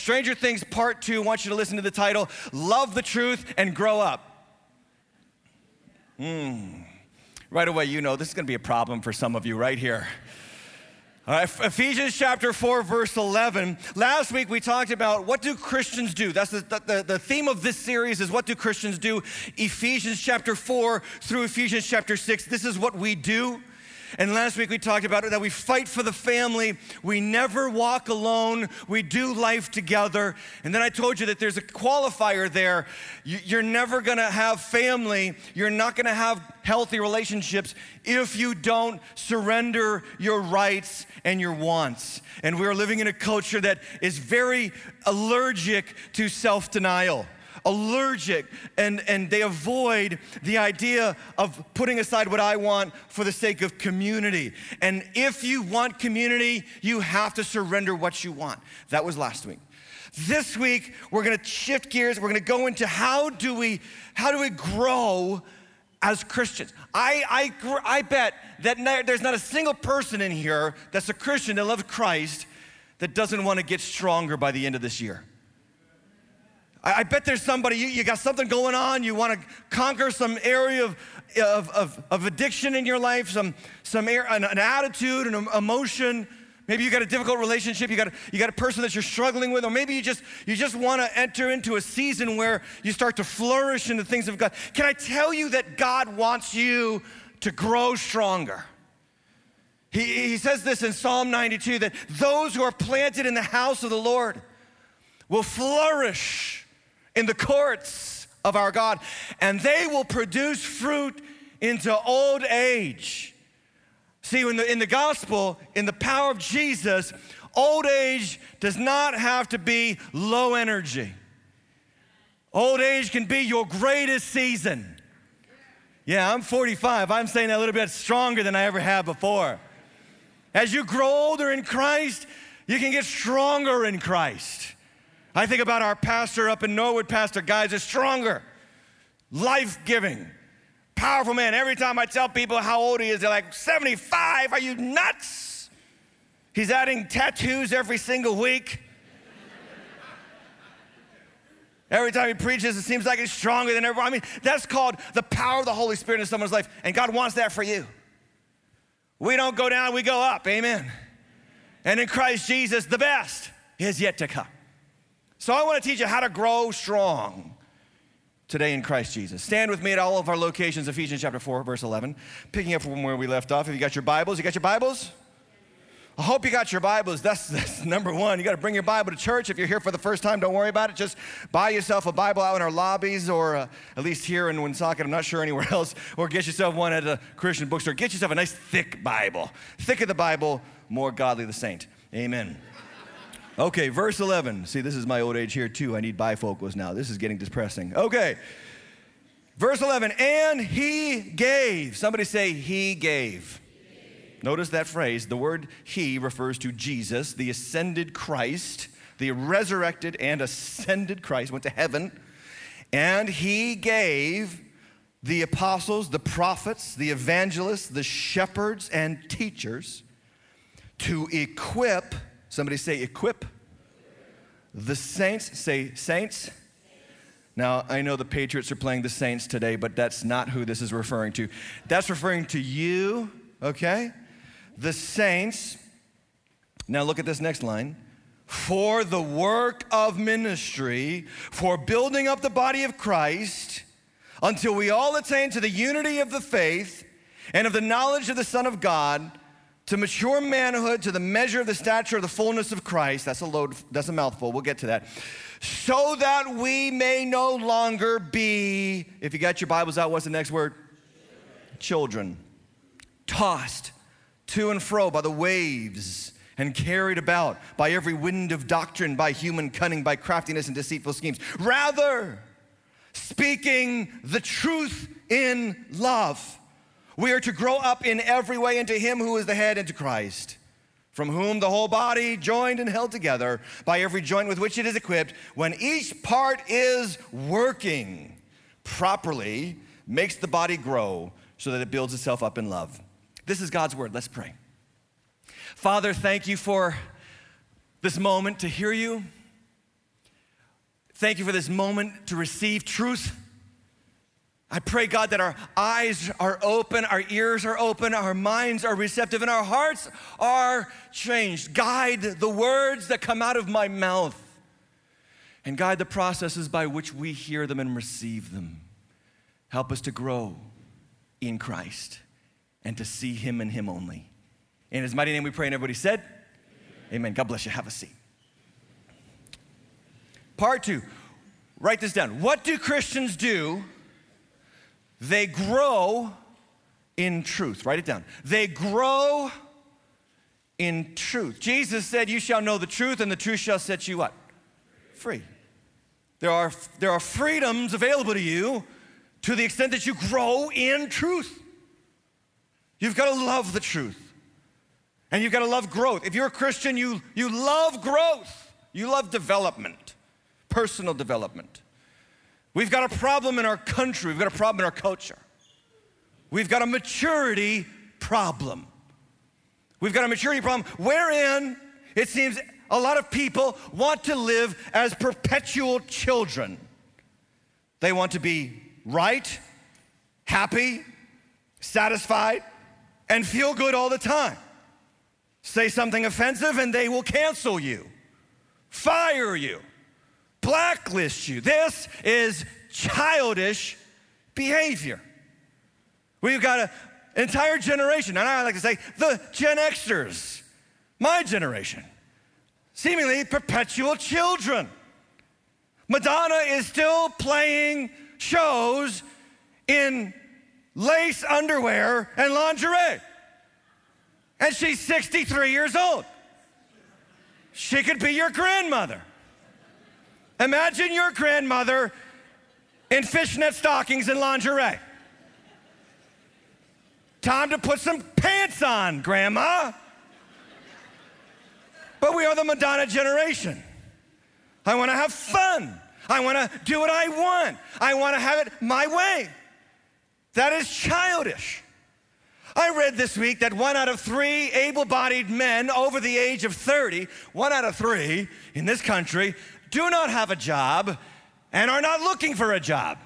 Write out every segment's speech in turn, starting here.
Stranger Things Part 2. I want you to listen to the title Love the Truth and Grow Up. Hmm. Right away, you know this is going to be a problem for some of you right here. All right, Ephesians chapter 4, verse 11. Last week we talked about what do Christians do? That's the, the, the, theme of this series is what do Christians do? Ephesians chapter 4 through Ephesians chapter 6. This is what we do. And last week we talked about it that we fight for the family. We never walk alone. We do life together. And then I told you that there's a qualifier there. You're never gonna have family. You're not gonna have healthy relationships if you don't surrender your rights and your wants. And we're living in a culture that is very allergic to self denial allergic and, and they avoid the idea of putting aside what I want for the sake of community. And if you want community, you have to surrender what you want. That was last week. This week, we're gonna shift gears. We're gonna go into how do we, how do we grow as Christians. I, I, I bet that there's not a single person in here that's a Christian that loves Christ that doesn't want to get stronger by the end of this year. I, bet there's somebody, you, you got something going on, you want to conquer some area of, of, of, of, addiction in your life, some, some air, an, an attitude, an emotion. Maybe you got a difficult relationship, you got, a, you got a person that you're struggling with, or maybe you just, you just want to enter into a season where you start to flourish in the things of God. Can I tell you that God wants you to grow stronger? He, he says this in Psalm 92 that those who are planted in the house of the Lord will flourish in the courts of our God, and they will produce fruit into old age. See, in the, in the gospel, in the power of Jesus, old age does not have to be low energy. Old age can be your greatest season. Yeah, I'm 45. I'm saying that a little bit stronger than I ever have before. As you grow older in Christ, you can get stronger in Christ. I think about our pastor up in Norwood, Pastor Guys is stronger, life giving, powerful man. Every time I tell people how old he is, they're like, 75? Are you nuts? He's adding tattoos every single week. Every time he preaches, it seems like he's stronger than everyone. I mean, that's called the power of the Holy Spirit in someone's life, and God wants that for you. We don't go down, we go up. Amen. And in Christ Jesus, the best is yet to come. So I want to teach you how to grow strong today in Christ Jesus. Stand with me at all of our locations, Ephesians chapter 4, verse 11. Picking up from where we left off. Have you got your Bibles? You got your Bibles? I hope you got your Bibles. That's, that's number one. You got to bring your Bible to church. If you're here for the first time, don't worry about it. Just buy yourself a Bible out in our lobbies, or uh, at least here in Woonsocket. I'm not sure anywhere else. Or get yourself one at a Christian bookstore. Get yourself a nice thick Bible. Thicker the Bible, more godly the saint. Amen. Okay, verse 11. See, this is my old age here too. I need bifocals now. This is getting depressing. Okay. Verse 11, and he gave. Somebody say, he gave. Notice that phrase. The word he refers to Jesus, the ascended Christ, the resurrected and ascended Christ, went to heaven. And he gave the apostles, the prophets, the evangelists, the shepherds, and teachers to equip Somebody say equip. The saints, say saints. Now, I know the Patriots are playing the Saints today, but that's not who this is referring to. That's referring to you, okay? The saints. Now, look at this next line. For the work of ministry, for building up the body of Christ, until we all attain to the unity of the faith and of the knowledge of the Son of God to mature manhood to the measure of the stature of the fullness of Christ. That's a load, that's a mouthful. We'll get to that. So that we may no longer be, if you got your Bibles out, what's the next word? Children. Tossed to and fro by the waves and carried about by every wind of doctrine, by human cunning, by craftiness and deceitful schemes. Rather, speaking the truth in love we are to grow up in every way into Him who is the head, into Christ, from whom the whole body, joined and held together by every joint with which it is equipped, when each part is working properly, makes the body grow so that it builds itself up in love. This is God's word. Let's pray. Father, thank you for this moment to hear you. Thank you for this moment to receive truth. I pray, God, that our eyes are open, our ears are open, our minds are receptive, and our hearts are changed. Guide the words that come out of my mouth, and guide the processes by which we hear them and receive them. Help us to grow in Christ and to see Him and Him only. In His mighty name we pray, and everybody said, Amen. Amen. God bless you. Have a seat. Part two, write this down. What do Christians do? They grow in truth. Write it down. They grow in truth. Jesus said, You shall know the truth, and the truth shall set you what? Free. There are, there are freedoms available to you to the extent that you grow in truth. You've got to love the truth. And you've got to love growth. If you're a Christian, you, you love growth. You love development, personal development. We've got a problem in our country, we've got a problem in our culture. We've got a maturity problem. We've got a maturity problem wherein it seems a lot of people want to live as perpetual children. They want to be right, happy, satisfied, and feel good all the time. Say something offensive and they will cancel you, fire you, blacklist you. This is childish behavior. We've got an entire generation, and I like to say the Gen Xers, my generation, seemingly perpetual children. Madonna is still playing shows in lace underwear and lingerie. And she's 63 years old. She could be your grandmother. Imagine your grandmother in fishnet stockings and lingerie. Time to put some pants on, Grandma. But we are the Madonna generation. I wanna have fun. I wanna do what I want. I wanna have it my way. That is childish. I read this week that one out of three able bodied men over the age of 30, one out of three in this country, do not have a job and are not looking for a job.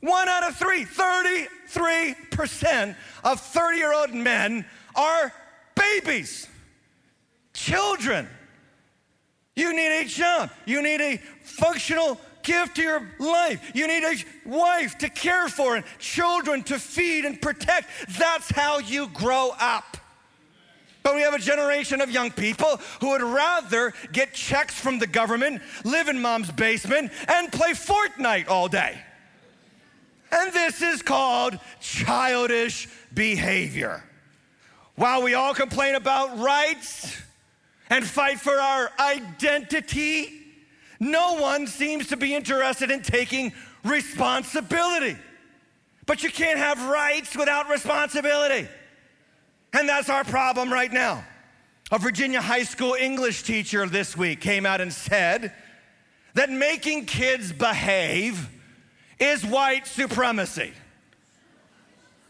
One out of three, 33% of 30 year old men are babies, children. You need a job, you need a functional gift to your life. You need a wife to care for and children to feed and protect. That's how you grow up. But we have a generation of young people who would rather get checks from the government, live in mom's basement, and play Fortnite all day. And this is called childish behavior. While we all complain about rights and fight for our identity, no one seems to be interested in taking responsibility. But you can't have rights without responsibility. And that's our problem right now. A Virginia high school English teacher this week came out and said that making kids behave is white supremacy.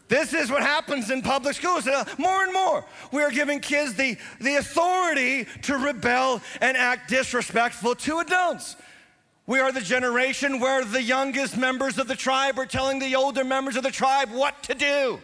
This is what happens in public schools. Uh, more and more, we are giving kids the, the authority to rebel and act disrespectful to adults. We are the generation where the youngest members of the tribe are telling the older members of the tribe what to do.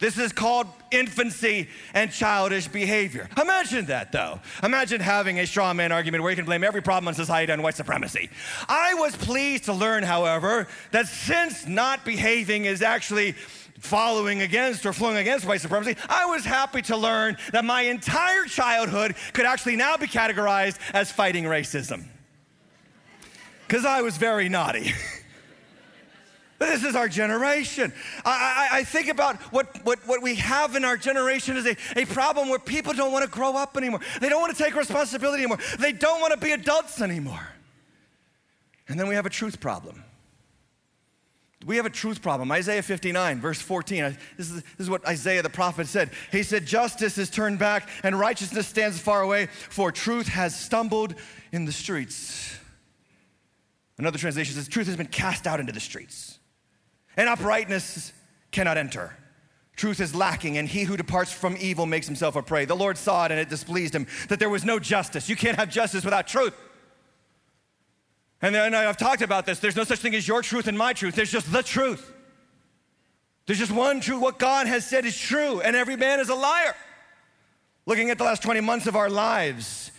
This is called infancy and childish behavior. Imagine that though. Imagine having a straw man argument where you can blame every problem on society on white supremacy. I was pleased to learn, however, that since not behaving is actually following against or flowing against white supremacy, I was happy to learn that my entire childhood could actually now be categorized as fighting racism. Because I was very naughty. This is our generation. I, I, I, think about what, what, what we have in our generation is a, a problem where people don't want to grow up anymore. They don't want to take responsibility anymore. They don't want to be adults anymore. And then we have a truth problem. We have a truth problem. Isaiah 59, verse 14. This is, this is what Isaiah the prophet said. He said, Justice is turned back and righteousness stands far away, for truth has stumbled in the streets. Another translation says, Truth has been cast out into the streets and uprightness cannot enter. Truth is lacking, and he who departs from evil makes himself a prey. The Lord saw it, and it displeased him that there was no justice. You can't have justice without truth. And I've talked about this. There's no such thing as your truth and my truth. There's just the truth. There's just one truth. What God has said is true, and every man is a liar. Looking at the last 20 months of our lives,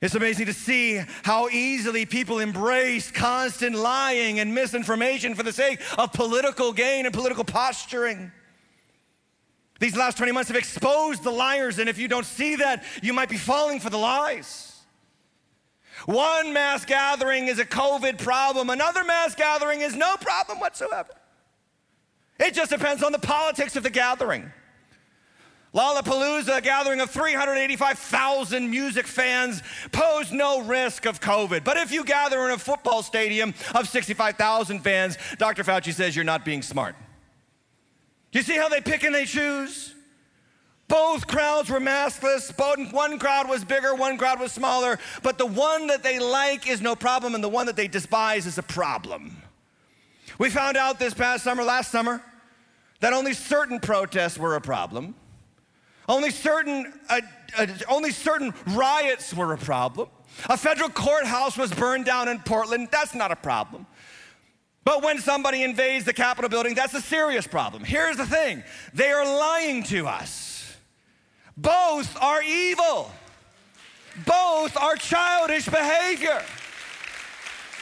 it's amazing to see how easily people embrace constant lying and misinformation for the sake of political gain and political posturing. These last 20 months have exposed the liars, and if you don't see that, you might be falling for the lies. One mass gathering is a COVID problem, another mass gathering is no problem whatsoever. It just depends on the politics of the gathering. Lollapalooza, a gathering of 385,000 music fans, posed no risk of COVID. But if you gather in a football stadium of 65,000 fans, Dr. Fauci says you're not being smart. Do you see how they pick and they choose? Both crowds were maskless. One crowd was bigger, one crowd was smaller. But the one that they like is no problem, and the one that they despise is a problem. We found out this past summer, last summer, that only certain protests were a problem. Only certain, uh, uh, only certain riots were a problem. A federal courthouse was burned down in Portland. That's not a problem. But when somebody invades the Capitol building, that's a serious problem. Here's the thing they are lying to us. Both are evil. Both are childish behavior.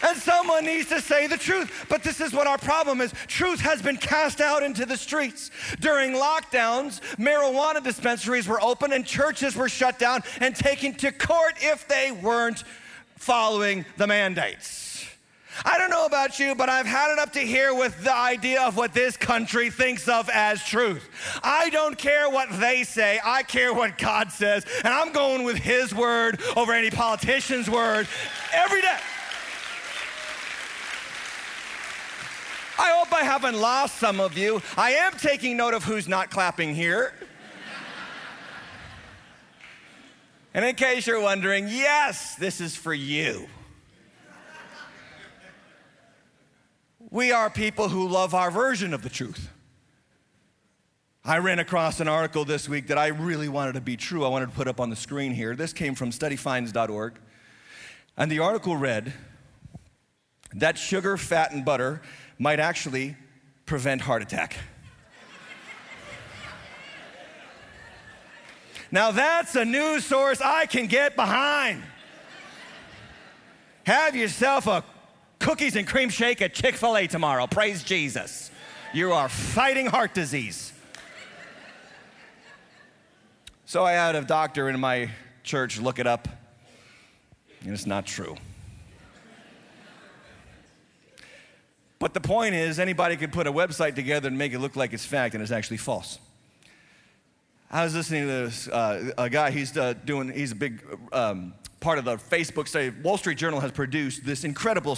And someone needs to say the truth. But this is what our problem is. Truth has been cast out into the streets. During lockdowns, marijuana dispensaries were open and churches were shut down and taken to court if they weren't following the mandates. I don't know about you, but I've had it up to here with the idea of what this country thinks of as truth. I don't care what they say, I care what God says, and I'm going with His word over any politician's word every day. I hope I haven't lost some of you. I am taking note of who's not clapping here. and in case you're wondering, yes, this is for you. We are people who love our version of the truth. I ran across an article this week that I really wanted to be true. I wanted to put up on the screen here. This came from studyfinds.org. And the article read that sugar, fat, and butter might actually prevent heart attack. now that's a news source I can get behind. Have yourself a cookies and cream shake at Chick fil A tomorrow. Praise Jesus. You are fighting heart disease. So I had a doctor in my church look it up, and it's not true. But the point is, anybody could put a website together and make it look like it's fact, and it's actually false. I was listening to this uh, a guy. He's uh, doing. He's a big um, part of the Facebook study. Wall Street Journal has produced this incredible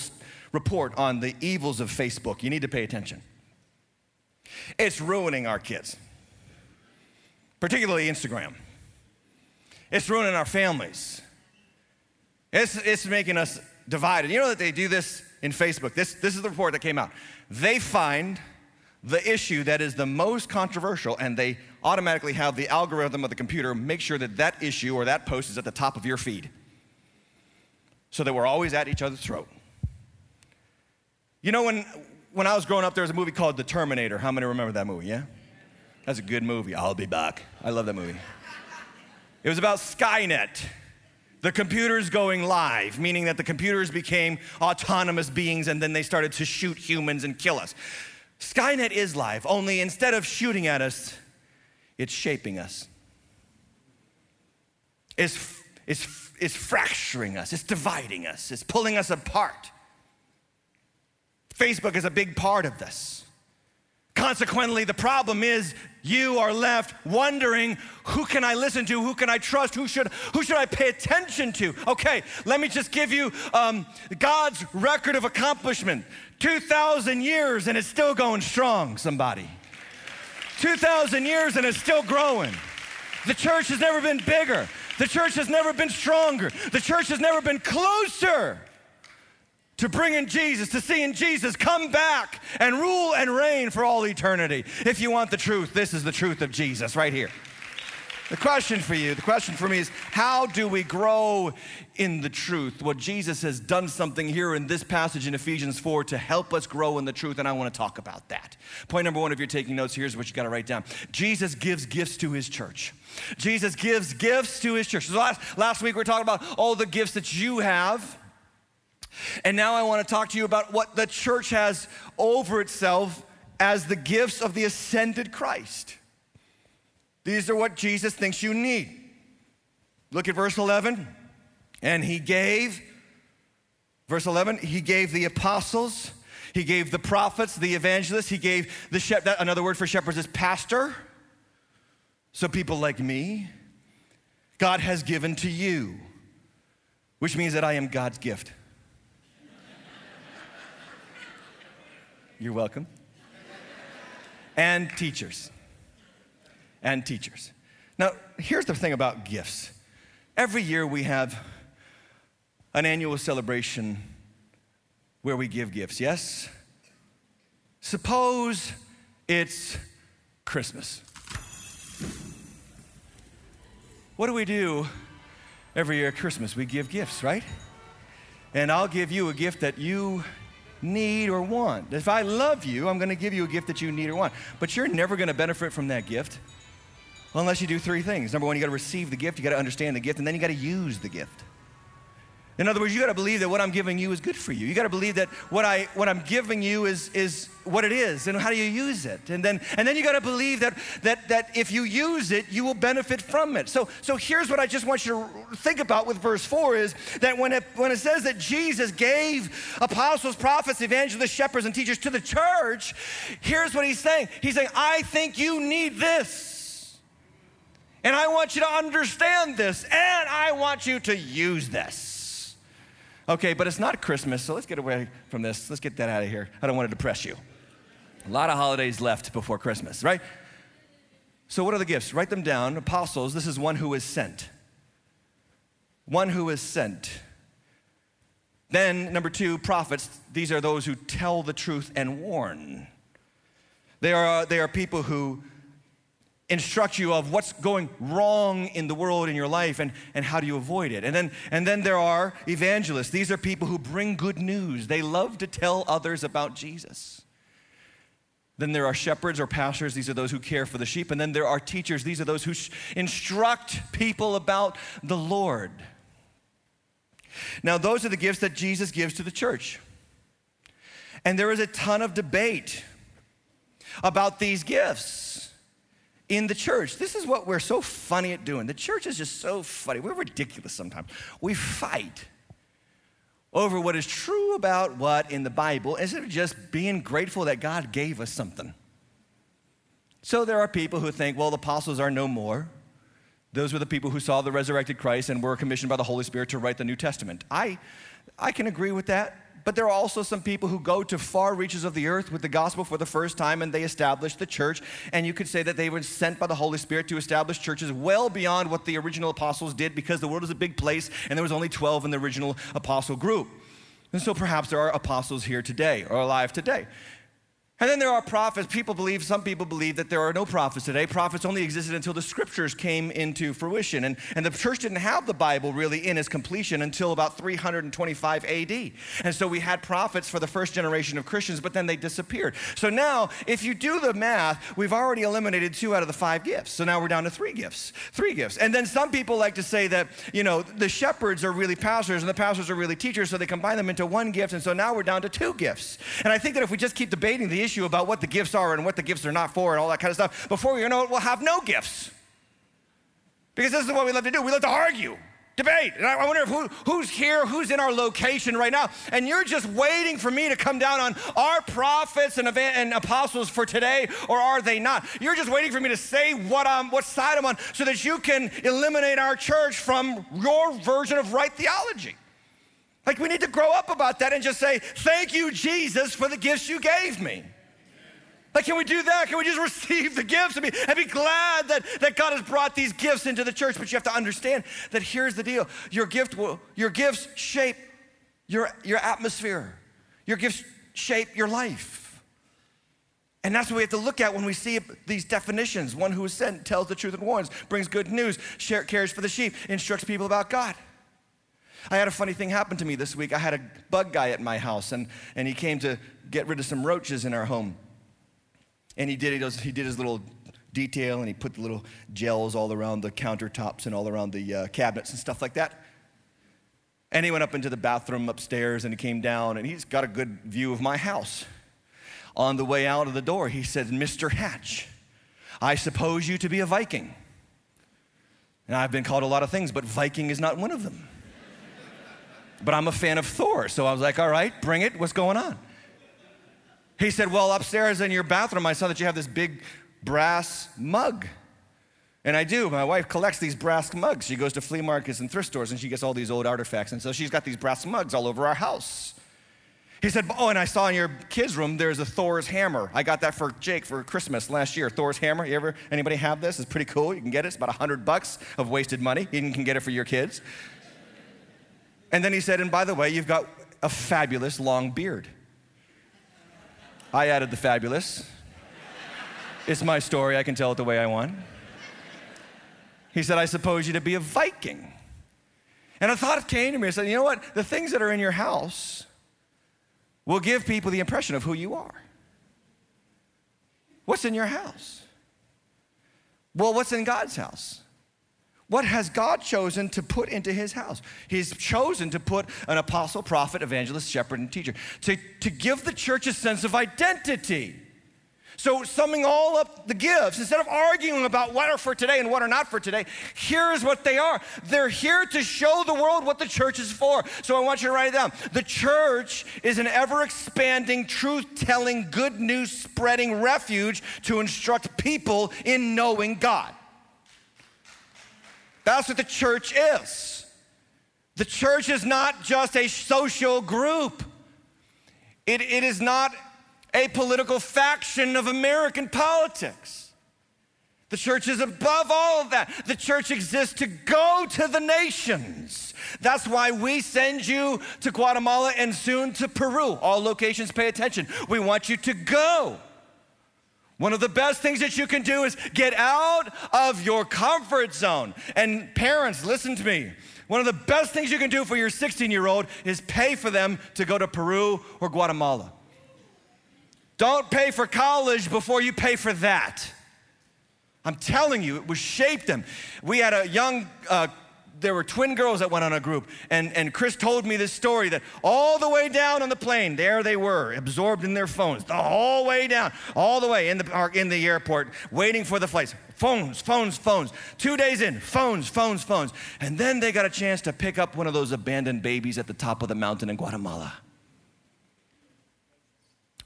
report on the evils of Facebook. You need to pay attention. It's ruining our kids, particularly Instagram. It's ruining our families. It's, it's making us divided. You know that they do this in Facebook? This, this is the report that came out. They find the issue that is the most controversial and they automatically have the algorithm of the computer make sure that that issue or that post is at the top of your feed so that we're always at each other's throat. You know, when, when I was growing up, there was a movie called The Terminator. How many remember that movie? Yeah? That's a good movie. I'll be back. I love that movie. It was about Skynet, the computers going live, meaning that the computers became autonomous beings and then they started to shoot humans and kill us. Skynet is live, only instead of shooting at us, it's shaping us. It's, it's, it's fracturing us, it's dividing us, it's pulling us apart. Facebook is a big part of this. Consequently, the problem is you are left wondering who can I listen to? Who can I trust? Who should, who should I pay attention to? Okay, let me just give you um, God's record of accomplishment 2,000 years and it's still going strong, somebody. 2,000 years and it's still growing. The church has never been bigger. The church has never been stronger. The church has never been closer to bring in Jesus, to seeing Jesus come back and rule and reign for all eternity. If you want the truth, this is the truth of Jesus right here. The question for you, the question for me is how do we grow in the truth? Well, Jesus has done something here in this passage in Ephesians 4 to help us grow in the truth, and I want to talk about that. Point number one, if you're taking notes, here's what you got to write down Jesus gives gifts to his church. Jesus gives gifts to his church. So last, last week we were talking about all the gifts that you have. And now I want to talk to you about what the church has over itself as the gifts of the ascended Christ. These are what Jesus thinks you need. Look at verse 11. And he gave, verse 11, he gave the apostles, he gave the prophets, the evangelists, he gave the shepherd, another word for shepherds is pastor. So people like me, God has given to you, which means that I am God's gift. You're welcome. And teachers and teachers. Now, here's the thing about gifts. Every year we have an annual celebration where we give gifts, yes? Suppose it's Christmas. What do we do every year at Christmas? We give gifts, right? And I'll give you a gift that you need or want. If I love you, I'm going to give you a gift that you need or want. But you're never going to benefit from that gift unless you do three things. Number one, you got to receive the gift, you got to understand the gift, and then you got to use the gift. In other words, you got to believe that what I'm giving you is good for you. You got to believe that what I what I'm giving you is is what it is, and how do you use it? And then and then you got to believe that that that if you use it, you will benefit from it. So so here's what I just want you to think about with verse four is that when it when it says that Jesus gave apostles, prophets, evangelists, shepherds, and teachers to the church, here's what he's saying. He's saying, I think you need this. And I want you to understand this, and I want you to use this. Okay, but it's not Christmas, so let's get away from this. Let's get that out of here. I don't want to depress you. A lot of holidays left before Christmas, right? So, what are the gifts? Write them down. Apostles, this is one who is sent. One who is sent. Then, number two, prophets, these are those who tell the truth and warn. They are, they are people who instruct you of what's going wrong in the world in your life and, and how do you avoid it. And then, and then there are evangelists. These are people who bring good news. They love to tell others about Jesus. Then there are shepherds or pastors. These are those who care for the sheep. And then there are teachers. These are those who instruct people about the Lord. Now, those are the gifts that Jesus gives to the church. And there is a ton of debate about these gifts in the church. This is what we're so funny at doing. The church is just so funny. We're ridiculous sometimes. We fight over what is true about what in the Bible instead of just being grateful that God gave us something. So there are people who think, well, the apostles are no more. Those were the people who saw the resurrected Christ and were commissioned by the Holy Spirit to write the New Testament. I, I can agree with that. But there are also some people who go to far reaches of the earth with the gospel for the first time and they establish the church. And you could say that they were sent by the Holy Spirit to establish churches well beyond what the original apostles did because the world is a big place and there was only 12 in the original apostle group. And so perhaps there are apostles here today or alive today. And then there are prophets. People believe, some people believe that there are no prophets today. Prophets only existed until the scriptures came into fruition. And, and the church didn't have the Bible really in its completion until about 325 AD. And so we had prophets for the first generation of Christians, but then they disappeared. So now, if you do the math, we've already eliminated two out of the five gifts. So now we're down to three gifts. Three gifts. And then some people like to say that, you know, the shepherds are really pastors and the pastors are really teachers, so they combine them into one gift. And so now we're down to two gifts. And I think that if we just keep debating the issue, issue about what the gifts are and what the gifts are not for and all that kind of stuff, before you know it, we'll have no gifts. Because this is what we love to do. We love to argue, debate. And I wonder if who, who's here, who's in our location right now, and you're just waiting for me to come down on our prophets and, and apostles for today, or are they not? You're just waiting for me to say what I'm, what side I'm on, so that you can eliminate our church from your version of right theology. Like we need to grow up about that and just say, Thank you, Jesus, for the gifts you gave me. Like, can we do that? Can we just receive the gifts and be, and be glad that, that God has brought these gifts into the church? But you have to understand that here's the deal your, gift will, your gifts shape your, your atmosphere, your gifts shape your life. And that's what we have to look at when we see these definitions. One who is sent tells the truth and warns, brings good news, share, cares for the sheep, instructs people about God. I had a funny thing happen to me this week. I had a bug guy at my house, and, and he came to get rid of some roaches in our home. And he did, he, does, he did his little detail, and he put the little gels all around the countertops and all around the uh, cabinets and stuff like that. And he went up into the bathroom upstairs, and he came down, and he's got a good view of my house. On the way out of the door, he said, Mr. Hatch, I suppose you to be a Viking. And I've been called a lot of things, but Viking is not one of them. but I'm a fan of Thor, so I was like, all right, bring it. What's going on? He said, Well, upstairs in your bathroom, I saw that you have this big brass mug. And I do. My wife collects these brass mugs. She goes to flea markets and thrift stores and she gets all these old artifacts. And so she's got these brass mugs all over our house. He said, Oh, and I saw in your kids' room there's a Thor's hammer. I got that for Jake for Christmas last year. Thor's hammer. You ever anybody have this? It's pretty cool. You can get it. It's about hundred bucks of wasted money. You can get it for your kids. And then he said, and by the way, you've got a fabulous long beard. I added the fabulous. It's my story. I can tell it the way I want. He said, I suppose you to be a Viking. And a thought came to me. I said, you know what? The things that are in your house will give people the impression of who you are. What's in your house? Well, what's in God's house? What has God chosen to put into his house? He's chosen to put an apostle, prophet, evangelist, shepherd, and teacher to, to give the church a sense of identity. So, summing all up the gifts, instead of arguing about what are for today and what are not for today, here's what they are. They're here to show the world what the church is for. So, I want you to write it down. The church is an ever expanding, truth telling, good news spreading refuge to instruct people in knowing God. That's what the church is. The church is not just a social group. It, it is not a political faction of American politics. The church is above all of that. The church exists to go to the nations. That's why we send you to Guatemala and soon to Peru. All locations pay attention. We want you to go. One of the best things that you can do is get out of your comfort zone. And parents, listen to me. One of the best things you can do for your 16 year old is pay for them to go to Peru or Guatemala. Don't pay for college before you pay for that. I'm telling you, it was shaped them. We had a young, uh, there were twin girls that went on a group, and, and Chris told me this story that all the way down on the plane, there they were, absorbed in their phones, the whole way down, all the way in the park, in the airport, waiting for the flights. Phones, phones, phones. Two days in, phones, phones, phones. And then they got a chance to pick up one of those abandoned babies at the top of the mountain in Guatemala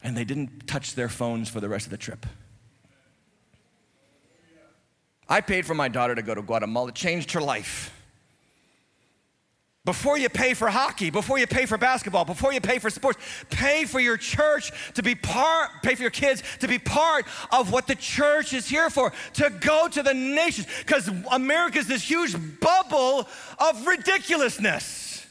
and they didn't touch their phones for the rest of the trip. I paid for my daughter to go to Guatemala, changed her life. Before you pay for hockey, before you pay for basketball, before you pay for sports, pay for your church to be part, pay for your kids to be part of what the church is here for, to go to the nations. Because America is this huge bubble of ridiculousness.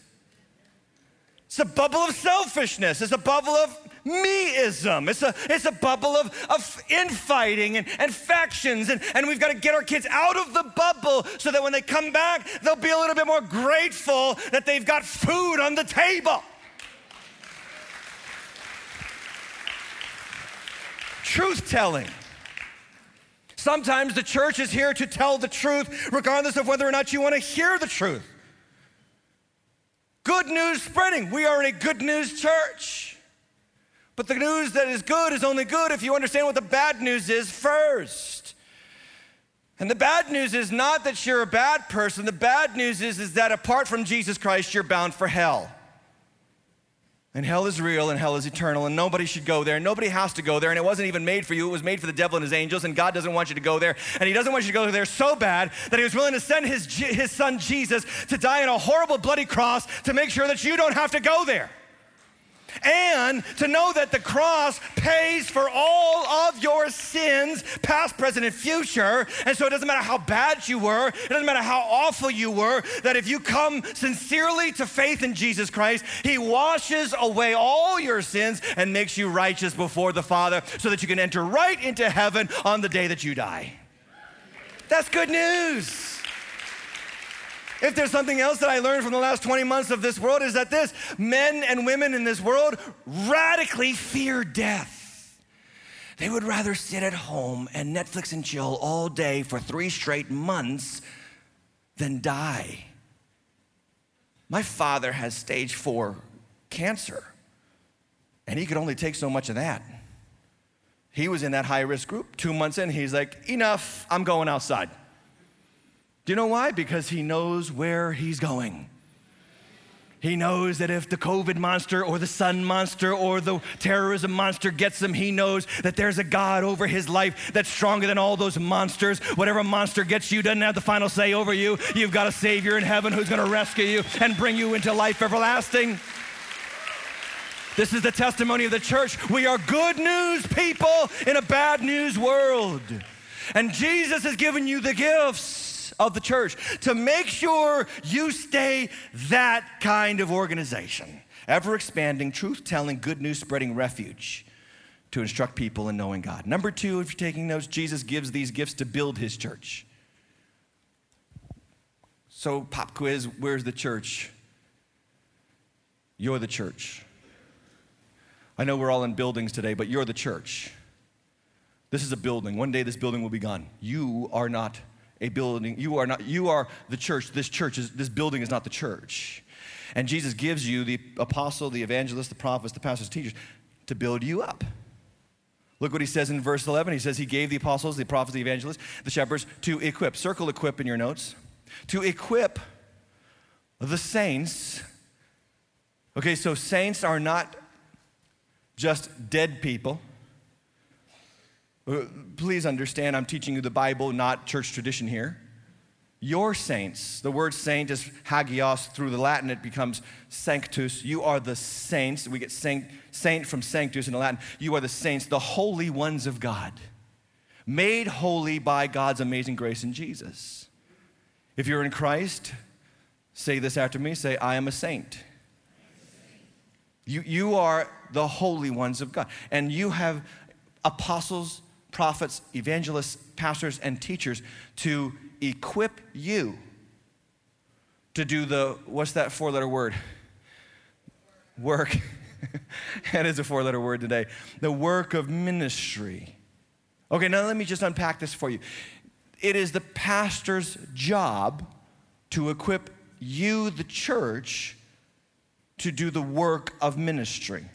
It's a bubble of selfishness, it's a bubble of meism. It's a, it's a bubble of, of infighting and, and factions. And, and we've got to get our kids out of the bubble so that when they come back, they'll be a little bit more grateful that they've got food on the table. Truth telling. Sometimes the church is here to tell the truth, regardless of whether or not you want to hear the truth. Good news spreading. We are a good news church. But the news that is good is only good if you understand what the bad news is first. And the bad news is not that you're a bad person. The bad news is, is that apart from Jesus Christ, you're bound for hell. And hell is real and hell is eternal, and nobody should go there. Nobody has to go there, and it wasn't even made for you. It was made for the devil and his angels, and God doesn't want you to go there. And He doesn't want you to go there so bad that He was willing to send His, his son Jesus to die on a horrible, bloody cross to make sure that you don't have to go there. And to know that the cross pays for all of your sins, past, present, and future. And so it doesn't matter how bad you were, it doesn't matter how awful you were, that if you come sincerely to faith in Jesus Christ, He washes away all your sins and makes you righteous before the Father so that you can enter right into heaven on the day that you die. That's good news. If there's something else that I learned from the last 20 months of this world, is that this men and women in this world radically fear death. They would rather sit at home and Netflix and chill all day for three straight months than die. My father has stage four cancer, and he could only take so much of that. He was in that high risk group. Two months in, he's like, Enough, I'm going outside. Do you know why? Because he knows where he's going. He knows that if the COVID monster or the sun monster or the terrorism monster gets him, he knows that there's a God over his life that's stronger than all those monsters. Whatever monster gets you doesn't have the final say over you. You've got a Savior in heaven who's going to rescue you and bring you into life everlasting. This is the testimony of the church. We are good news people in a bad news world. And Jesus has given you the gifts of the church to make sure you stay that kind of organization. Ever expanding, truth telling, good news spreading refuge to instruct people in knowing God. Number two, if you're taking notes, Jesus gives these gifts to build his church. So, pop quiz where's the church? You're the church. I know we're all in buildings today, but you're the church. This is a building. One day this building will be gone. You are not a building. You are not, you are the church. This church is, this building is not the church. And Jesus gives you the apostle, the evangelist, the prophets, the pastors, teachers to build you up. Look what he says in verse 11. He says he gave the apostles, the prophets, the evangelists, the shepherds to equip. Circle equip in your notes. To equip the saints. Okay, so saints are not just dead people. Uh, please understand, I'm teaching you the Bible, not church tradition here. Your saints, the word saint is hagios. Through the Latin, it becomes sanctus. You are the saints. We get saint, saint from sanctus in the Latin. You are the saints, the holy ones of God, made holy by God's amazing grace in Jesus. If you're in Christ, say this after me say, I am a saint. You, you are the holy ones of God. And you have apostles, prophets, evangelists, pastors, and teachers to equip you to do the, what's that four letter word? Work. that is a four letter word today. The work of ministry. Okay, now let me just unpack this for you. It is the pastor's job to equip you, the church, to do the work of ministry.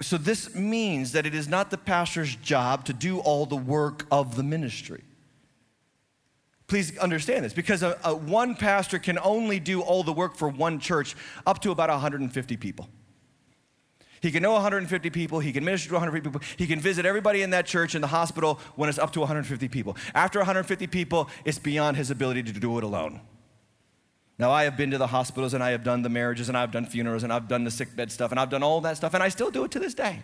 So, this means that it is not the pastor's job to do all the work of the ministry. Please understand this because a, a one pastor can only do all the work for one church up to about 150 people. He can know 150 people, he can minister to 150 people, he can visit everybody in that church in the hospital when it's up to 150 people. After 150 people, it's beyond his ability to do it alone. Now, I have been to the hospitals and I have done the marriages and I've done funerals and I've done the sick bed stuff and I've done all that stuff and I still do it to this day.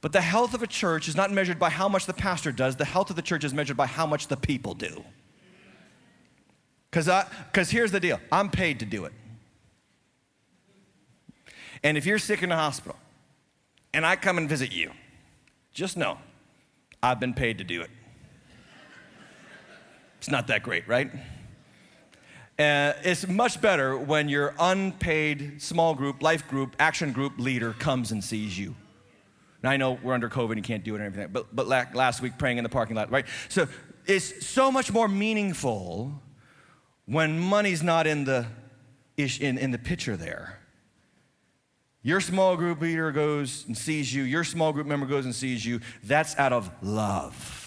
But the health of a church is not measured by how much the pastor does, the health of the church is measured by how much the people do. Because here's the deal I'm paid to do it. And if you're sick in the hospital and I come and visit you, just know I've been paid to do it. It's not that great, right? Uh, it's much better when your unpaid small group, life group, action group leader comes and sees you. Now, I know we're under COVID and can't do it and everything, but, but last week praying in the parking lot, right? So it's so much more meaningful when money's not in the, in, in the picture there. Your small group leader goes and sees you, your small group member goes and sees you. That's out of love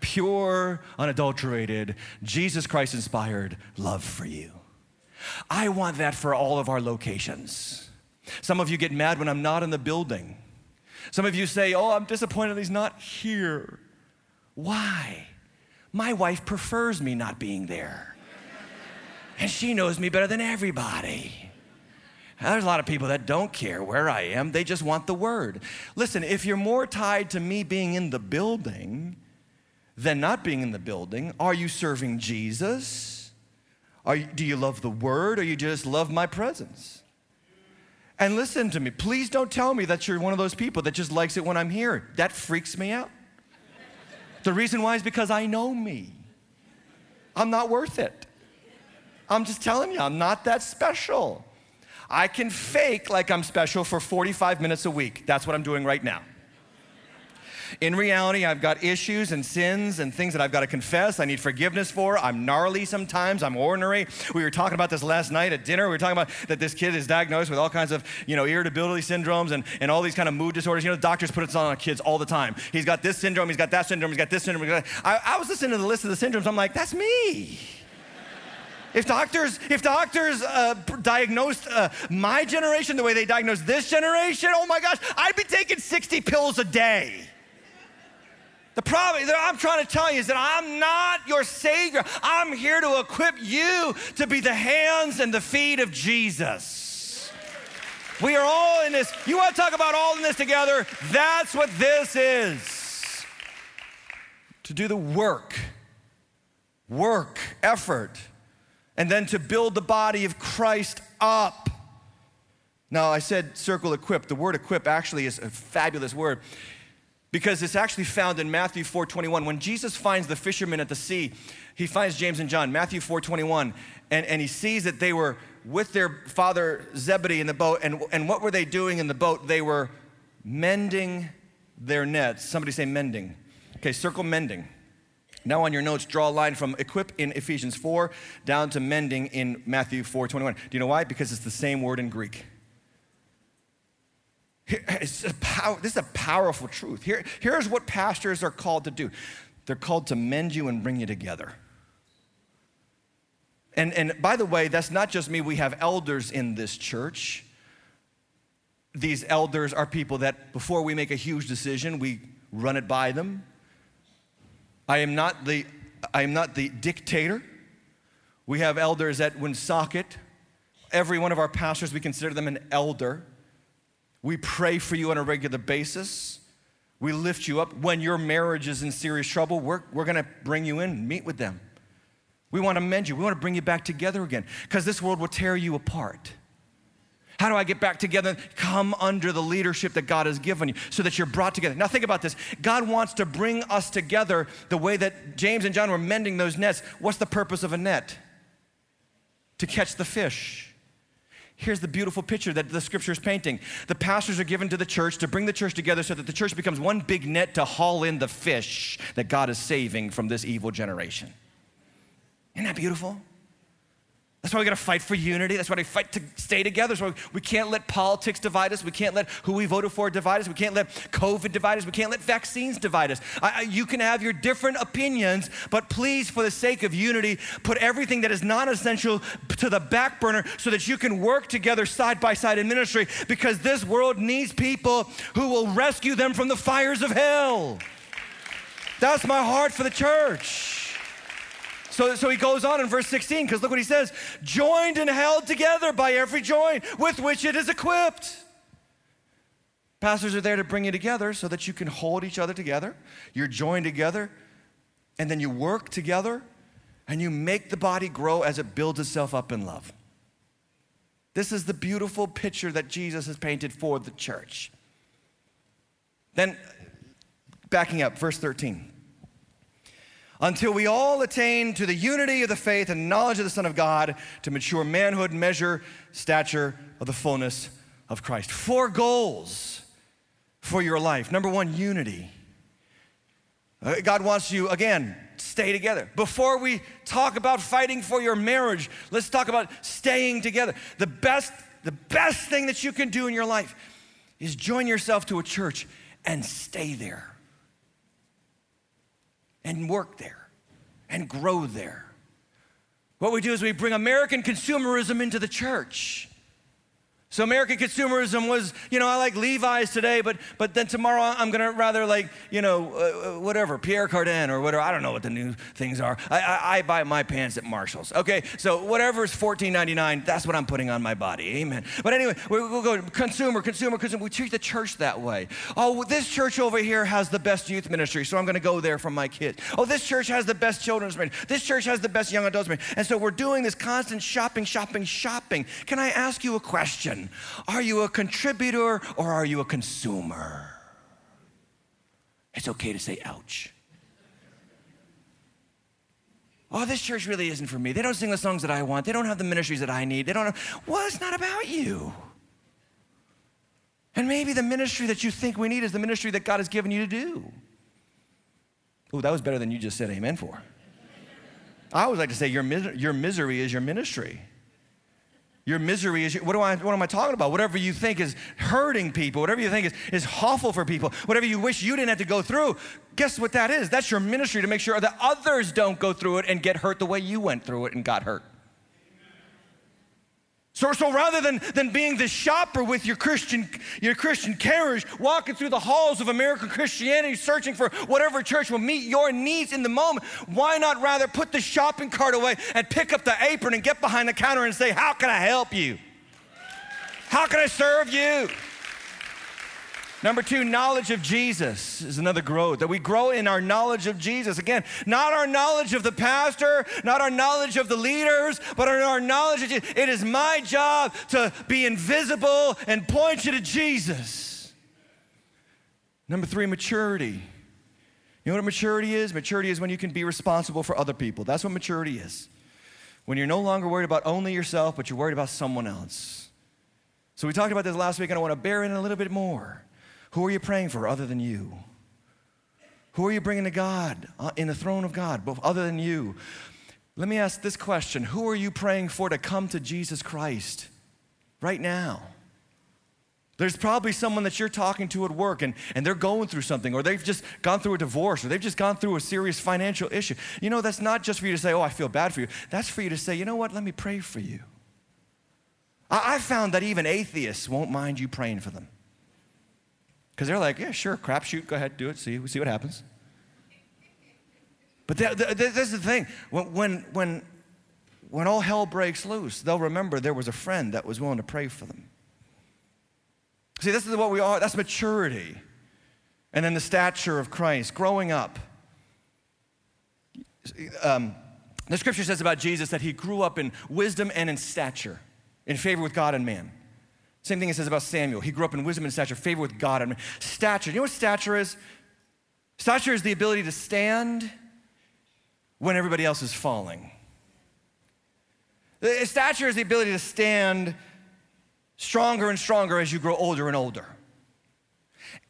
pure, unadulterated, Jesus Christ inspired love for you. I want that for all of our locations. Some of you get mad when I'm not in the building. Some of you say, Oh, I'm disappointed he's not here. Why? My wife prefers me not being there. And she knows me better than everybody. There's a lot of people that don't care where I am, they just want the word. Listen, if you're more tied to me being in the building than not being in the building, are you serving Jesus? You, do you love the word or you just love my presence? And listen to me, please don't tell me that you're one of those people that just likes it when I'm here. That freaks me out. The reason why is because I know me. I'm not worth it. I'm just telling you, I'm not that special. I can fake like I'm special for 45 minutes a week. That's what I'm doing right now. In reality, I've got issues and sins and things that I've got to confess. I need forgiveness for. I'm gnarly sometimes. I'm ordinary. We were talking about this last night at dinner. We were talking about that this kid is diagnosed with all kinds of, you know, irritability syndromes and, and all these kind of mood disorders. You know, doctors put it on kids all the time. He's got this syndrome. He's got that syndrome. He's got this syndrome. I, I was listening to the list of the syndromes. I'm like, that's me. If doctors, if doctors uh, diagnosed uh, my generation the way they diagnosed this generation, oh my gosh, I'd be taking 60 pills a day. The problem that I'm trying to tell you is that I'm not your Savior. I'm here to equip you to be the hands and the feet of Jesus. We are all in this. You want to talk about all in this together? That's what this is. To do the work, work, effort and then to build the body of Christ up. Now, I said circle equip. The word equip actually is a fabulous word because it's actually found in Matthew 4:21. When Jesus finds the fishermen at the sea, he finds James and John, Matthew 4:21, and, and he sees that they were with their father Zebedee in the boat. And, and what were they doing in the boat? They were mending their nets. Somebody say mending. Okay, circle mending. Now on your notes, draw a line from equip in Ephesians 4 down to mending in Matthew 4 21. Do you know why? Because it's the same word in Greek. It's a power, this is a powerful truth. Here, here's what pastors are called to do they're called to mend you and bring you together. And, and by the way, that's not just me. We have elders in this church. These elders are people that before we make a huge decision, we run it by them. I am not the, I am not the dictator. We have elders at Woonsocket. Every one of our pastors, we consider them an elder. We pray for you on a regular basis. We lift you up. When your marriage is in serious trouble, we're, we're going to bring you in, meet with them. We want to mend you. We want to bring you back together again because this world will tear you apart. How do I get back together? Come under the leadership that God has given you so that you're brought together. Now, think about this God wants to bring us together the way that James and John were mending those nets. What's the purpose of a net? To catch the fish. Here's the beautiful picture that the scripture is painting. The pastors are given to the church to bring the church together so that the church becomes one big net to haul in the fish that God is saving from this evil generation. Isn't that beautiful? That's why we got to fight for unity. That's why we fight to stay together. So we can't let politics divide us. We can't let who we voted for divide us. We can't let COVID divide us. We can't let vaccines divide us. I, you can have your different opinions, but please, for the sake of unity, put everything that is non essential to the back burner so that you can work together side by side in ministry because this world needs people who will rescue them from the fires of hell. That's my heart for the church. So, so he goes on in verse 16, because look what he says joined and held together by every joint with which it is equipped. Pastors are there to bring you together so that you can hold each other together. You're joined together, and then you work together, and you make the body grow as it builds itself up in love. This is the beautiful picture that Jesus has painted for the church. Then, backing up, verse 13 until we all attain to the unity of the faith and knowledge of the Son of God, to mature manhood, measure, stature of the fullness of Christ. Four goals for your life. Number one, unity. Uh, God wants you, again, stay together. Before we talk about fighting for your marriage, let's talk about staying together. The best, the best thing that you can do in your life is join yourself to a church and stay there and work there and grow there. What we do is we bring American consumerism into the church. So American consumerism was, you know, I like Levi's today, but but then tomorrow I'm gonna rather like, you know, uh, uh, whatever, Pierre Cardin or whatever. I don't know what the new things are. I, I, I buy my pants at Marshalls. Okay, so whatever is $14.99, that's what I'm putting on my body. Amen. But anyway, we, we'll go consumer, consumer, consumer. We treat the church that way. Oh, this church over here has the best youth ministry, so I'm gonna go there for my kids. Oh, this church has the best children's ministry. This church has the best young adults ministry. And so we're doing this constant shopping, shopping, shopping. Can I ask you a question? Are you a contributor or are you a consumer? It's okay to say ouch. Oh, this church really isn't for me. They don't sing the songs that I want. They don't have the ministries that I need. They don't have, well, it's not about you. And maybe the ministry that you think we need is the ministry that God has given you to do. Oh, that was better than you just said amen for. I always like to say your, your misery is your ministry. Your misery is, what, do I, what am I talking about? Whatever you think is hurting people, whatever you think is, is awful for people, whatever you wish you didn't have to go through, guess what that is? That's your ministry to make sure that others don't go through it and get hurt the way you went through it and got hurt. So, so rather than, than being the shopper with your Christian, your Christian carriage, walking through the halls of American Christianity, searching for whatever church will meet your needs in the moment, why not rather put the shopping cart away and pick up the apron and get behind the counter and say, How can I help you? How can I serve you? Number two, knowledge of Jesus is another growth, that we grow in our knowledge of Jesus. Again, not our knowledge of the pastor, not our knowledge of the leaders, but our knowledge of Jesus. It is my job to be invisible and point you to Jesus. Number three, maturity. You know what maturity is? Maturity is when you can be responsible for other people. That's what maturity is. When you're no longer worried about only yourself, but you're worried about someone else. So we talked about this last week, and I want to bear in a little bit more. Who are you praying for other than you? Who are you bringing to God uh, in the throne of God, both other than you? Let me ask this question Who are you praying for to come to Jesus Christ right now? There's probably someone that you're talking to at work and, and they're going through something, or they've just gone through a divorce, or they've just gone through a serious financial issue. You know, that's not just for you to say, Oh, I feel bad for you. That's for you to say, You know what? Let me pray for you. I, I found that even atheists won't mind you praying for them. Because they're like, yeah, sure, crapshoot, go ahead, do it, see, we see what happens. But that, that, that's the thing. When, when, when, when all hell breaks loose, they'll remember there was a friend that was willing to pray for them. See, this is what we are. That's maturity. And then the stature of Christ, growing up. Um, the scripture says about Jesus that he grew up in wisdom and in stature, in favor with God and man. Same thing it says about Samuel. He grew up in wisdom and stature, favor with God. And stature. You know what stature is? Stature is the ability to stand when everybody else is falling. Uh, stature is the ability to stand stronger and stronger as you grow older and older.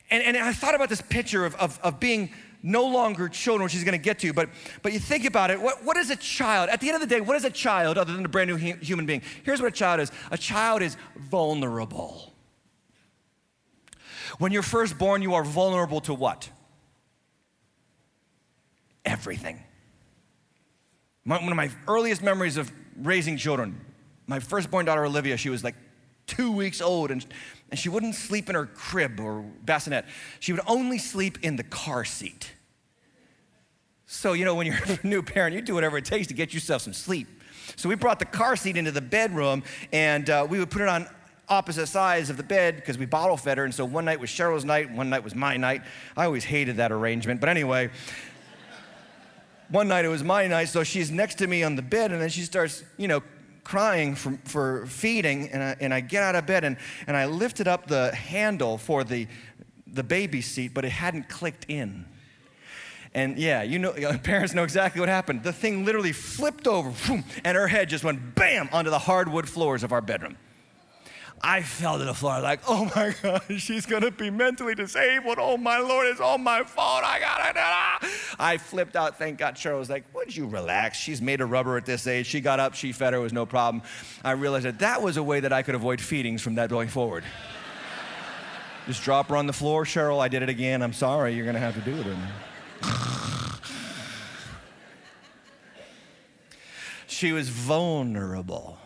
And, and I thought about this picture of, of, of being no longer children, which he's going to get to. But, but you think about it, what, what is a child? At the end of the day, what is a child other than a brand new human being? Here's what a child is a child is vulnerable. When you're first born, you are vulnerable to what? Everything. My, one of my earliest memories of raising children, my firstborn daughter Olivia, she was like two weeks old, and, and she wouldn't sleep in her crib or bassinet. She would only sleep in the car seat. So, you know, when you're a new parent, you do whatever it takes to get yourself some sleep. So we brought the car seat into the bedroom, and uh, we would put it on opposite sides of the bed because we bottle fed her. And so one night was Cheryl's night, one night was my night. I always hated that arrangement. But anyway, one night it was my night, so she's next to me on the bed, and then she starts, you know, crying for, for feeding, and I, and I get out of bed and, and I lifted up the handle for the, the baby seat, but it hadn't clicked in. And yeah, you know, parents know exactly what happened. The thing literally flipped over, and her head just went bam onto the hardwood floors of our bedroom. I fell to the floor like, oh my God, she's gonna be mentally disabled. Oh my Lord, it's all my fault. I gotta. I flipped out. Thank God. Cheryl was like, would you relax? She's made of rubber at this age. She got up, she fed her, it was no problem. I realized that that was a way that I could avoid feedings from that going forward. Just drop her on the floor. Cheryl, I did it again. I'm sorry. You're gonna have to do it. she was vulnerable.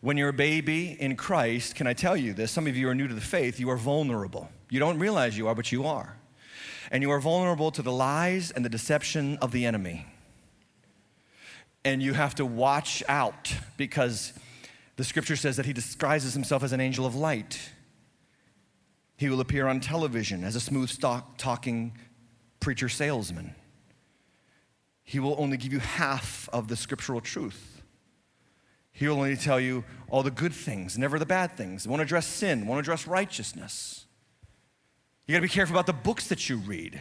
When you're a baby in Christ, can I tell you this? Some of you are new to the faith, you are vulnerable. You don't realize you are, but you are. And you are vulnerable to the lies and the deception of the enemy. And you have to watch out because the scripture says that he disguises himself as an angel of light. He will appear on television as a smooth talking preacher salesman. He will only give you half of the scriptural truth. He will only tell you all the good things, never the bad things. Won't address sin, won't address righteousness. You gotta be careful about the books that you read.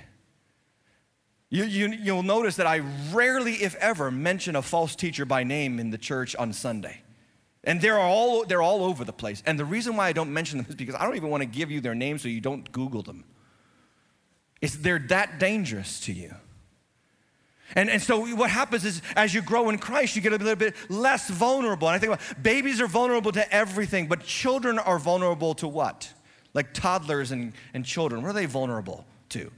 You, you, you'll notice that I rarely, if ever, mention a false teacher by name in the church on Sunday. And they're all, they're all over the place. And the reason why I don't mention them is because I don't even want to give you their names so you don't Google them. It's, they're that dangerous to you. And, and so what happens is as you grow in Christ, you get a little bit less vulnerable. And I think about babies are vulnerable to everything, but children are vulnerable to what? Like toddlers and, and children, what are they vulnerable to?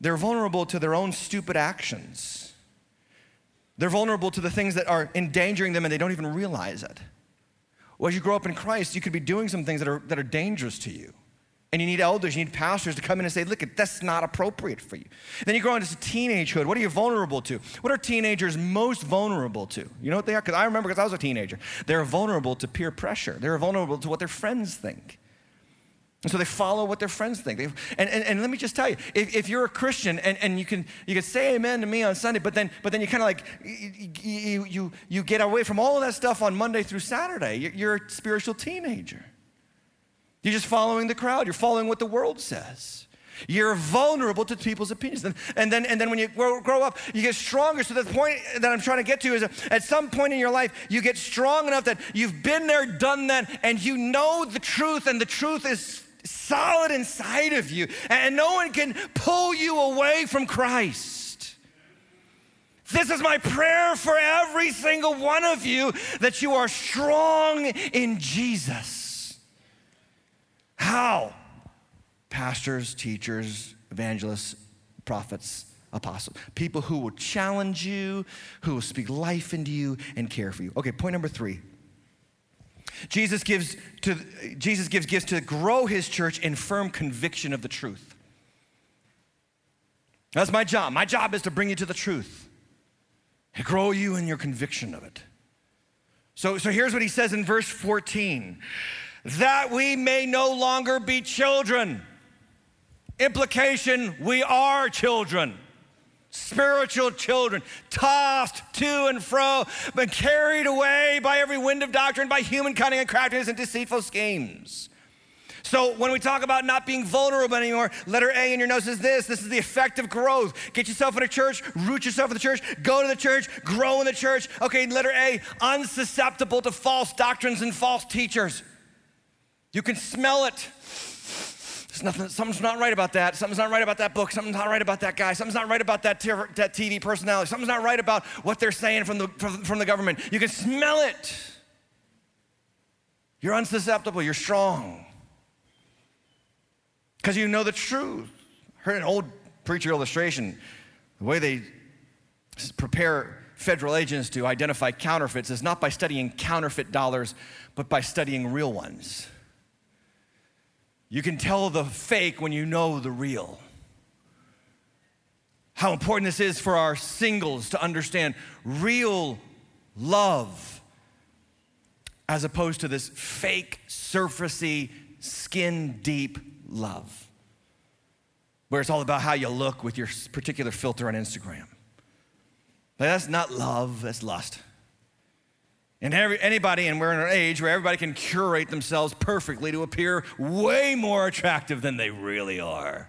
They're vulnerable to their own stupid actions. They're vulnerable to the things that are endangering them and they don't even realize it. Well, as you grow up in Christ, you could be doing some things that are, that are dangerous to you. And you need elders, you need pastors to come in and say, look, that's not appropriate for you. Then you grow into teenagehood. What are you vulnerable to? What are teenagers most vulnerable to? You know what they are? Because I remember because I was a teenager. They're vulnerable to peer pressure. They're vulnerable to what their friends think. And so they follow what their friends think. and, and, and let me just tell you, if, if you're a Christian and, and you, can, you can say amen to me on Sunday, but then, but then you kind of like, you, you, you get away from all of that stuff on Monday through Saturday. You're, you're a spiritual teenager. You're just following the crowd. You're following what the world says. You're vulnerable to people's opinions. And, then, and then when you grow, grow, up, you get stronger. So the point that I'm trying to get to is at some point in your life, you get strong enough that you've been there, done that, and you know the truth, and the truth is solid inside of you. And no one can pull you away from Christ. This is my prayer for every single one of you that you are strong in Jesus. How? Pastors, teachers, evangelists, prophets, apostles. People who will challenge you, who will speak life into you and care for you. Okay, point number three. Jesus gives, to, Jesus gives gifts to grow his church in firm conviction of the truth. That's my job. My job is to bring you to the truth, to grow you in your conviction of it. So, so here's what he says in verse 14 that we may no longer be children. Implication, we are children, spiritual children, tossed to and fro, but carried away by every wind of doctrine, by human cunning and craftiness and deceitful schemes. So when we talk about not being vulnerable anymore, letter A in your notes is this. This is the effect of growth. Get yourself in a church, root yourself in the church, go to the church, grow in the church. Okay, letter A, unsusceptible to false doctrines and false teachers. You can smell it. There's nothing, something's not right about that. Something's not right about that book. Something's not right about that guy. Something's not right about that, TV personality. Something's not right about what they're saying from the, from, from the government. You can smell it. You're unsusceptible. You're strong. Because you know the truth. I heard an old preacher illustration. The way they prepare federal agents to identify counterfeits is not by studying counterfeit dollars, but by studying real ones. You can tell the fake when you know the real. How important this is for our singles to understand real love as opposed to this fake, surfacey, skin deep love, where it's all about how you look with your particular filter on Instagram. But that's not love, that's lust. And every, anybody, and we're in an age where everybody can curate themselves perfectly to appear way more attractive than they really are.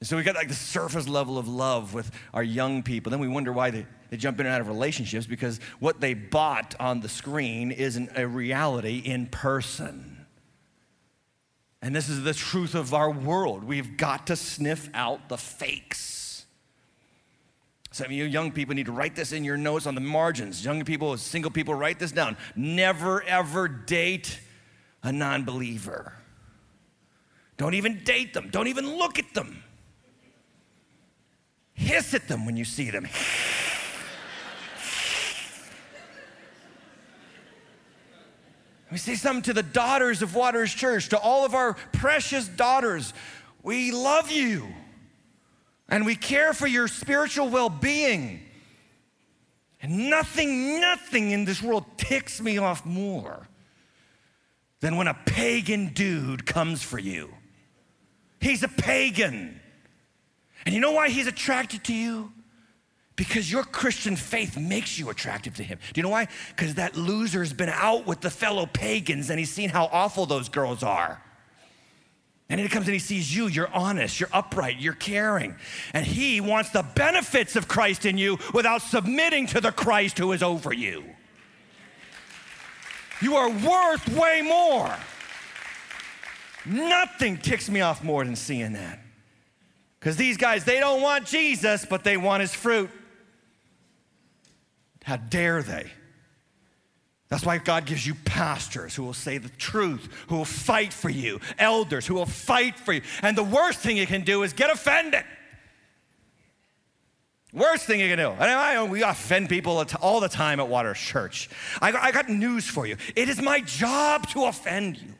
And so we got like the surface level of love with our young people. Then we wonder why they, they jump in and out of relationships because what they bought on the screen isn't a reality in person. And this is the truth of our world. We've got to sniff out the fakes. Some of you young people need to write this in your notes on the margins. Young people, single people, write this down. Never ever date a non believer. Don't even date them, don't even look at them. Hiss at them when you see them. Let me say something to the daughters of Waters Church, to all of our precious daughters. We love you and we care for your spiritual well being. And nothing, nothing in this world ticks me off more than when a pagan dude comes for you. He's a pagan. And you know why he's attracted to you? Because your Christian faith makes you attractive to him. Do you know why? Because that loser's been out with the fellow pagans and he's seen how awful those girls are. And he comes and he sees you, you're honest, you're upright, you're caring. And he wants the benefits of Christ in you without submitting to the Christ who is over you. You are worth way more. Nothing ticks me off more than seeing that. Because these guys, they don't want Jesus, but they want his fruit. How dare they? That's why God gives you pastors who will say the truth, who will fight for you, elders who will fight for you. And the worst thing you can do is get offended. Worst thing you can do. And I, we offend people all the time at Waters Church. I, I got news for you. It is my job to offend you.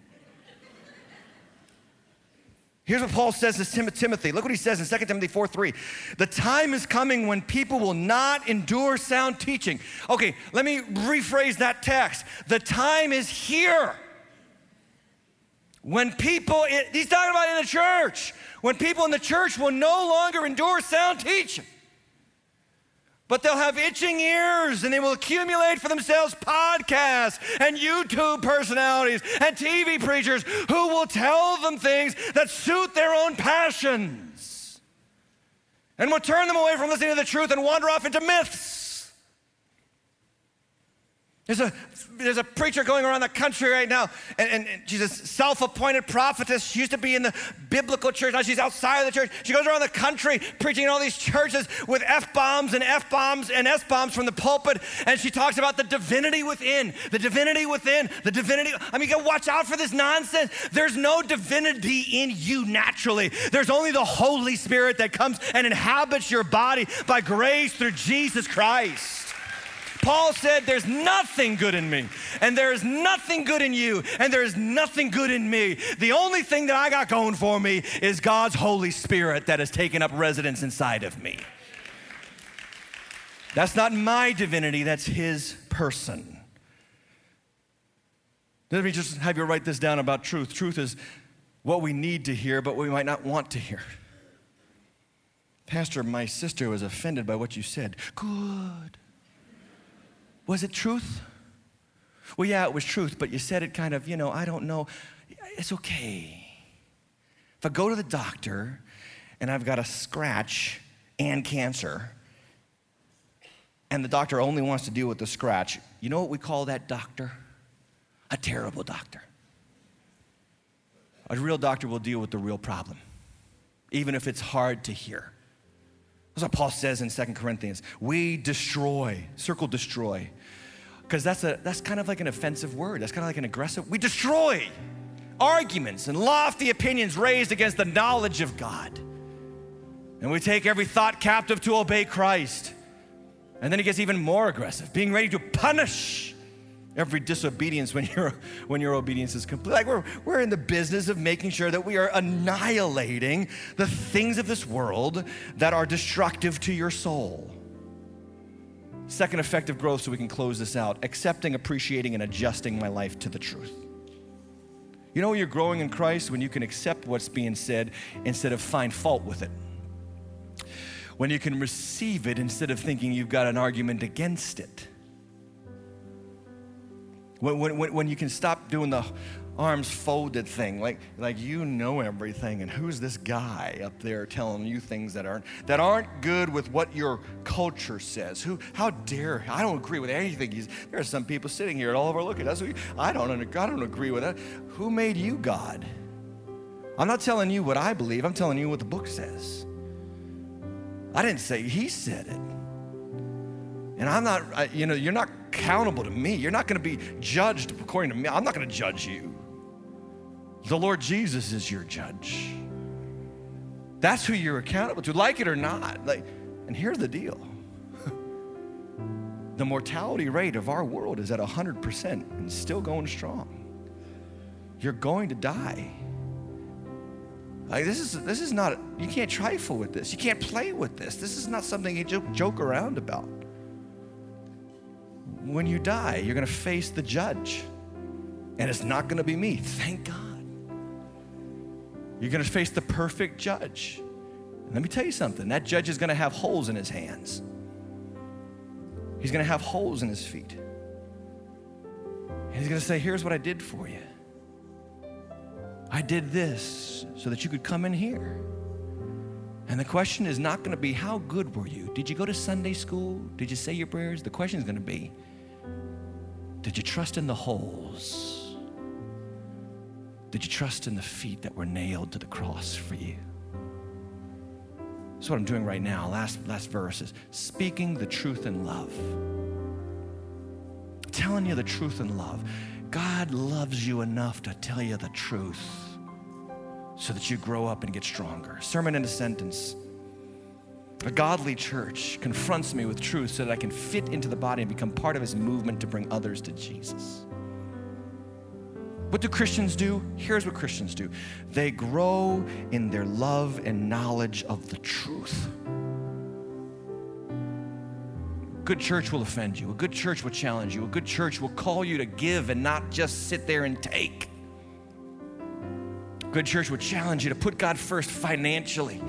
Here's what Paul says to Timothy. Look what he says in 2 Timothy 4 3. The time is coming when people will not endure sound teaching. Okay, let me rephrase that text. The time is here. When people, he's talking about in the church, when people in the church will no longer endure sound teaching but they'll have itching ears and they will accumulate for themselves podcasts and YouTube personalities and TV preachers who will tell them things that suit their own passions and will turn them away from listening to the truth and wander off into myths. There's a there's a preacher going around the country right now, and, and, and, she's a self appointed prophetess. She used to be in the biblical church, now she's outside of the church. She goes around the country preaching in all these churches with F bombs and F bombs and S bombs from the pulpit, and she talks about the divinity within, the divinity within, the divinity. I mean, watch out for this nonsense. There's no divinity in you naturally, there's only the Holy Spirit that comes and inhabits your body by grace through Jesus Christ. Paul said, There's nothing good in me, and there is nothing good in you, and there is nothing good in me. The only thing that I got going for me is God's Holy Spirit that has taken up residence inside of me. That's not my divinity, that's His person. Let me just have you write this down about truth. Truth is what we need to hear, but we might not want to hear. Pastor, my sister was offended by what you said. Good. Was it truth? Well, yeah, it was truth, but you said it kind of, you know, I don't know. It's okay. If I go to the doctor and I've got a scratch and cancer, and the doctor only wants to deal with the scratch, you know what we call that doctor? A terrible doctor. A real doctor will deal with the real problem, even if it's hard to hear. That's what Paul says in Second Corinthians. We destroy, circle destroy, because that's, a, that's kind of like an offensive word. That's kind of like an aggressive. We destroy arguments and lofty opinions raised against the knowledge of God. And we take every thought captive to obey Christ. And then he gets even more aggressive, being ready to punish every disobedience when your, when your obedience is complete. Like we're, we're in the business of making sure that we are annihilating the things of this world that are destructive to your soul. Second, effective growth, so we can close this out accepting, appreciating, and adjusting my life to the truth. You know, you're growing in Christ when you can accept what's being said instead of find fault with it. When you can receive it instead of thinking you've got an argument against it when, when, when you can stop doing the arms folded thing, like, like you know everything, and who's this guy up there telling you things that aren't, that aren't good with what your culture says? Who, how dare, I don't agree with anything he's, there are some people sitting here at all overlooking, that's who, I don't, I don't agree with that. Who made you God? I'm not telling you what I believe, I'm telling you what the book says. I didn't say, he said it. And I'm not, you know, you're not accountable to me. You're not going to be judged according to me. I'm not going to judge you. The Lord Jesus is your judge. That's who you're accountable to, like it or not. Like, and here's the deal. the mortality rate of our world is at 100% and still going strong. You're going to die. Like this is this is not you can't trifle with this. You can't play with this. This is not something you joke, joke around about. When you die, you're going to face the judge. And it's not going to be me. Thank God. You're going to face the perfect judge. And let me tell you something. That judge is going to have holes in his hands. He's going to have holes in his feet. And he's going to say, "Here's what I did for you." I did this so that you could come in here. And the question is not going to be, How good were you? Did you go to Sunday school? Did you say your prayers? The question is going to be, Did you trust in the holes? Did you trust in the feet that were nailed to the cross for you? That's what I'm doing right now. Last, last verse is speaking the truth in love. Telling you the truth in love. God loves you enough to tell you the truth so that you grow up and get stronger. Sermon in a sentence. A godly church confronts me with truth so that I can fit into the body and become part of his movement to bring others to Jesus. What do Christians do? Here's what Christians do they grow in their love and knowledge of the truth good church will offend you. A good church will challenge you. A good church will call you to give and not just sit there and take. A good church will challenge you to put God first financially.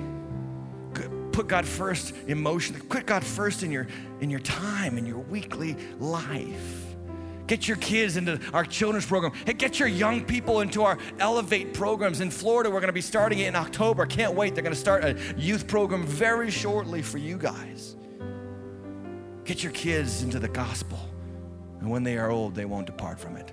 Put God first emotionally. Put God first in your, in your time, in your weekly life. Get your kids into our children's program. Hey, get your young people into our Elevate programs. In Florida, we're going to be starting it in October. Can't wait. They're going to start a youth program very shortly for you guys. Get your kids into the gospel, and when they are old, they won't depart from it.